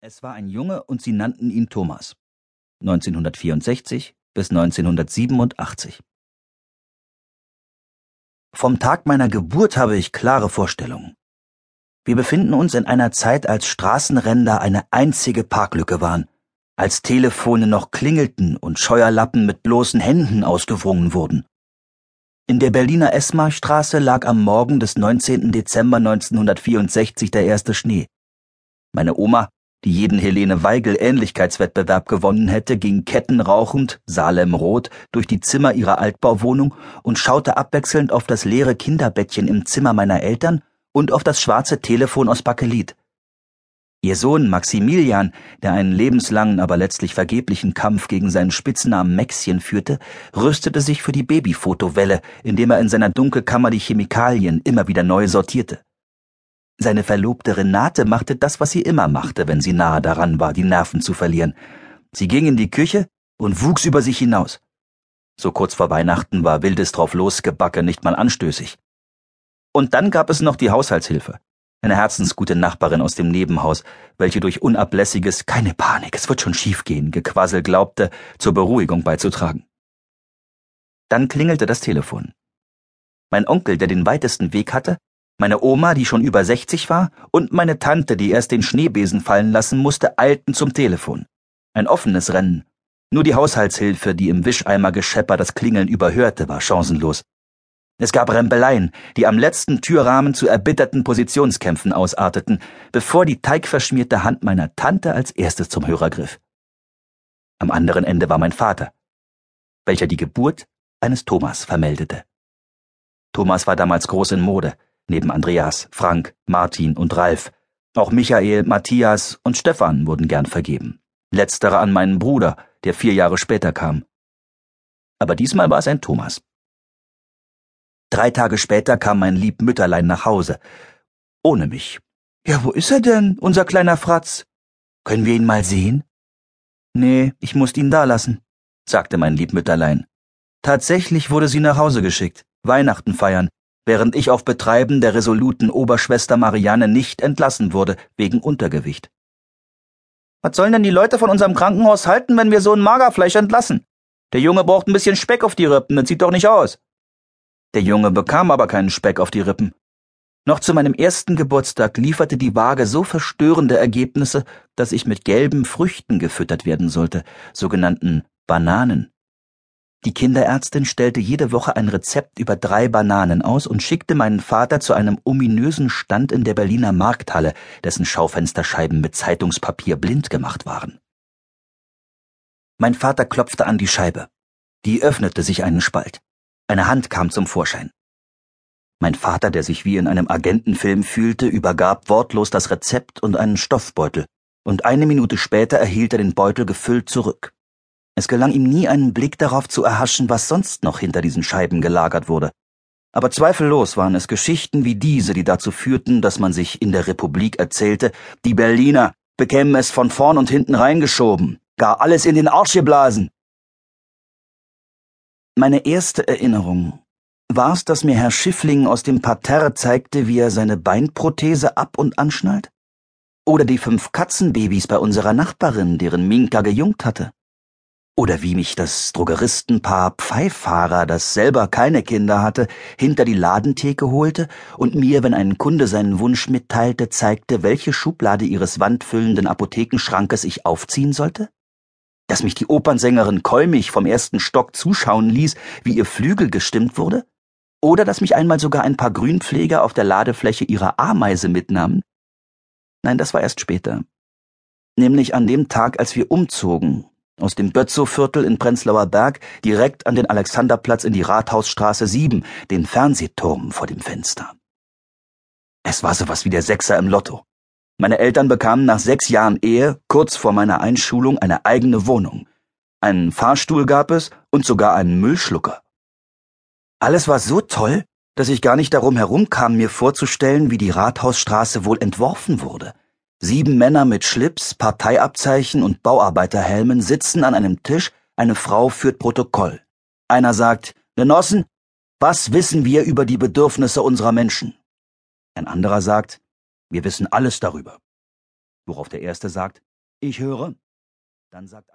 Es war ein Junge und sie nannten ihn Thomas. 1964 bis 1987. Vom Tag meiner Geburt habe ich klare Vorstellungen. Wir befinden uns in einer Zeit, als Straßenränder eine einzige Parklücke waren, als Telefone noch klingelten und Scheuerlappen mit bloßen Händen ausgewrungen wurden. In der Berliner Esmarstraße lag am Morgen des 19. Dezember 1964 der erste Schnee. Meine Oma die jeden Helene Weigel Ähnlichkeitswettbewerb gewonnen hätte, ging kettenrauchend, salemrot, durch die Zimmer ihrer Altbauwohnung und schaute abwechselnd auf das leere Kinderbettchen im Zimmer meiner Eltern und auf das schwarze Telefon aus Bakelit. Ihr Sohn Maximilian, der einen lebenslangen, aber letztlich vergeblichen Kampf gegen seinen Spitznamen Maxchen führte, rüstete sich für die Babyfotowelle, indem er in seiner Dunkelkammer die Chemikalien immer wieder neu sortierte. Seine Verlobte Renate machte das, was sie immer machte, wenn sie nahe daran war, die Nerven zu verlieren. Sie ging in die Küche und wuchs über sich hinaus. So kurz vor Weihnachten war wildes drauf losgebacke nicht mal anstößig. Und dann gab es noch die Haushaltshilfe. Eine herzensgute Nachbarin aus dem Nebenhaus, welche durch unablässiges Keine Panik, es wird schon schiefgehen, Gequassel glaubte, zur Beruhigung beizutragen. Dann klingelte das Telefon. Mein Onkel, der den weitesten Weg hatte, meine Oma, die schon über 60 war, und meine Tante, die erst den Schneebesen fallen lassen musste, eilten zum Telefon. Ein offenes Rennen. Nur die Haushaltshilfe, die im Wischeimergeschepper das Klingeln überhörte, war chancenlos. Es gab Rempeleien, die am letzten Türrahmen zu erbitterten Positionskämpfen ausarteten, bevor die teigverschmierte Hand meiner Tante als erstes zum Hörer griff. Am anderen Ende war mein Vater, welcher die Geburt eines Thomas vermeldete. Thomas war damals groß in Mode neben Andreas, Frank, Martin und Ralf. Auch Michael, Matthias und Stefan wurden gern vergeben. Letztere an meinen Bruder, der vier Jahre später kam. Aber diesmal war es ein Thomas. Drei Tage später kam mein lieb Mütterlein nach Hause. Ohne mich. Ja, wo ist er denn, unser kleiner Fratz? Können wir ihn mal sehen? Nee, ich musst ihn da lassen, sagte mein lieb Mütterlein. Tatsächlich wurde sie nach Hause geschickt, Weihnachten feiern, während ich auf Betreiben der resoluten Oberschwester Marianne nicht entlassen wurde, wegen Untergewicht. Was sollen denn die Leute von unserem Krankenhaus halten, wenn wir so ein Magerfleisch entlassen? Der Junge braucht ein bisschen Speck auf die Rippen, das sieht doch nicht aus. Der Junge bekam aber keinen Speck auf die Rippen. Noch zu meinem ersten Geburtstag lieferte die Waage so verstörende Ergebnisse, dass ich mit gelben Früchten gefüttert werden sollte, sogenannten Bananen. Die Kinderärztin stellte jede Woche ein Rezept über drei Bananen aus und schickte meinen Vater zu einem ominösen Stand in der Berliner Markthalle, dessen Schaufensterscheiben mit Zeitungspapier blind gemacht waren. Mein Vater klopfte an die Scheibe. Die öffnete sich einen Spalt. Eine Hand kam zum Vorschein. Mein Vater, der sich wie in einem Agentenfilm fühlte, übergab wortlos das Rezept und einen Stoffbeutel, und eine Minute später erhielt er den Beutel gefüllt zurück. Es gelang ihm nie einen Blick darauf zu erhaschen, was sonst noch hinter diesen Scheiben gelagert wurde. Aber zweifellos waren es Geschichten wie diese, die dazu führten, dass man sich in der Republik erzählte, die Berliner bekämen es von vorn und hinten reingeschoben, gar alles in den Arsch geblasen. Meine erste Erinnerung war's, dass mir Herr Schiffling aus dem Parterre zeigte, wie er seine Beinprothese ab und anschnallt? Oder die fünf Katzenbabys bei unserer Nachbarin, deren Minka gejungt hatte? Oder wie mich das Drogeristenpaar Pfeiffahrer, das selber keine Kinder hatte, hinter die Ladentheke holte und mir, wenn ein Kunde seinen Wunsch mitteilte, zeigte, welche Schublade ihres wandfüllenden Apothekenschrankes ich aufziehen sollte? Dass mich die Opernsängerin Kolmich vom ersten Stock zuschauen ließ, wie ihr Flügel gestimmt wurde? Oder dass mich einmal sogar ein paar Grünpfleger auf der Ladefläche ihrer Ameise mitnahmen? Nein, das war erst später. Nämlich an dem Tag, als wir umzogen aus dem Bötzow-Viertel in Prenzlauer Berg direkt an den Alexanderplatz in die Rathausstraße 7, den Fernsehturm vor dem Fenster. Es war sowas wie der Sechser im Lotto. Meine Eltern bekamen nach sechs Jahren Ehe kurz vor meiner Einschulung eine eigene Wohnung. Einen Fahrstuhl gab es und sogar einen Müllschlucker. Alles war so toll, dass ich gar nicht darum herumkam, mir vorzustellen, wie die Rathausstraße wohl entworfen wurde. Sieben Männer mit Schlips, Parteiabzeichen und Bauarbeiterhelmen sitzen an einem Tisch, eine Frau führt Protokoll. Einer sagt, Genossen, was wissen wir über die Bedürfnisse unserer Menschen? Ein anderer sagt, wir wissen alles darüber. worauf der erste sagt, ich höre. Dann sagt